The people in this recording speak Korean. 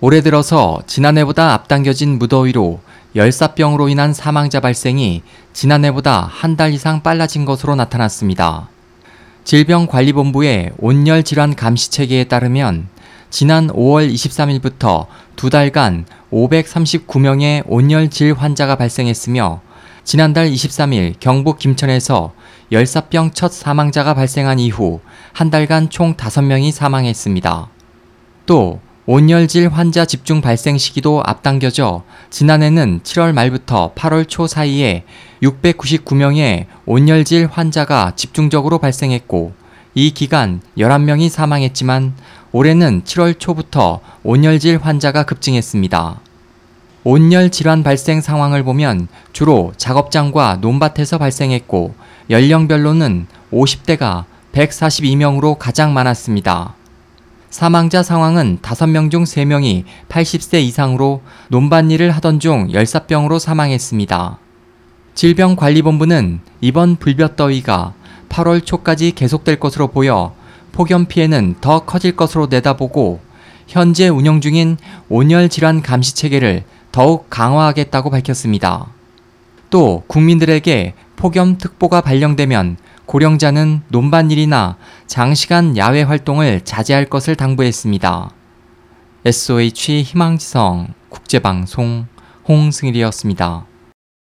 올해 들어서 지난해보다 앞당겨진 무더위로 열사병으로 인한 사망자 발생이 지난해보다 한 달 이상 빨라진 것으로 나타났습니다. 질병관리본부의 온열 질환 감시 체계에 따르면 지난 5월 23일부터 두 달간 539명의 온열 질 환자가 발생했으며 지난달 23일 경북 김천에서 열사병 첫 사망자가 발생한 이후 한 달간 총 5명이 사망했습니다. 또 온열질 환자 집중 발생 시기도 앞당겨져 지난해는 7월 말부터 8월 초 사이에 699명의 온열질 환자가 집중적으로 발생했고 이 기간 11명이 사망했지만 올해는 7월 초부터 온열질 환자가 급증했습니다. 온열 질환 발생 상황을 보면 주로 작업장과 논밭에서 발생했고 연령별로는 50대가 142명으로 가장 많았습니다. 사망자 상황은 5명 중 3명이 80세 이상으로 논밭 일을 하던 중 열사병으로 사망했습니다. 질병관리본부는 이번 불볕더위가 8월 초까지 계속될 것으로 보여 폭염 피해는 더 커질 것으로 내다보고 현재 운영 중인 온열 질환 감시 체계를 더욱 강화하겠다고 밝혔습니다. 또 국민들에게 폭염 특보가 발령되면 고령자는 논밭일이나 장시간 야외 활동을 자제할 것을 당부했습니다. SOH 희망지성 국제방송 홍승일이었습니다.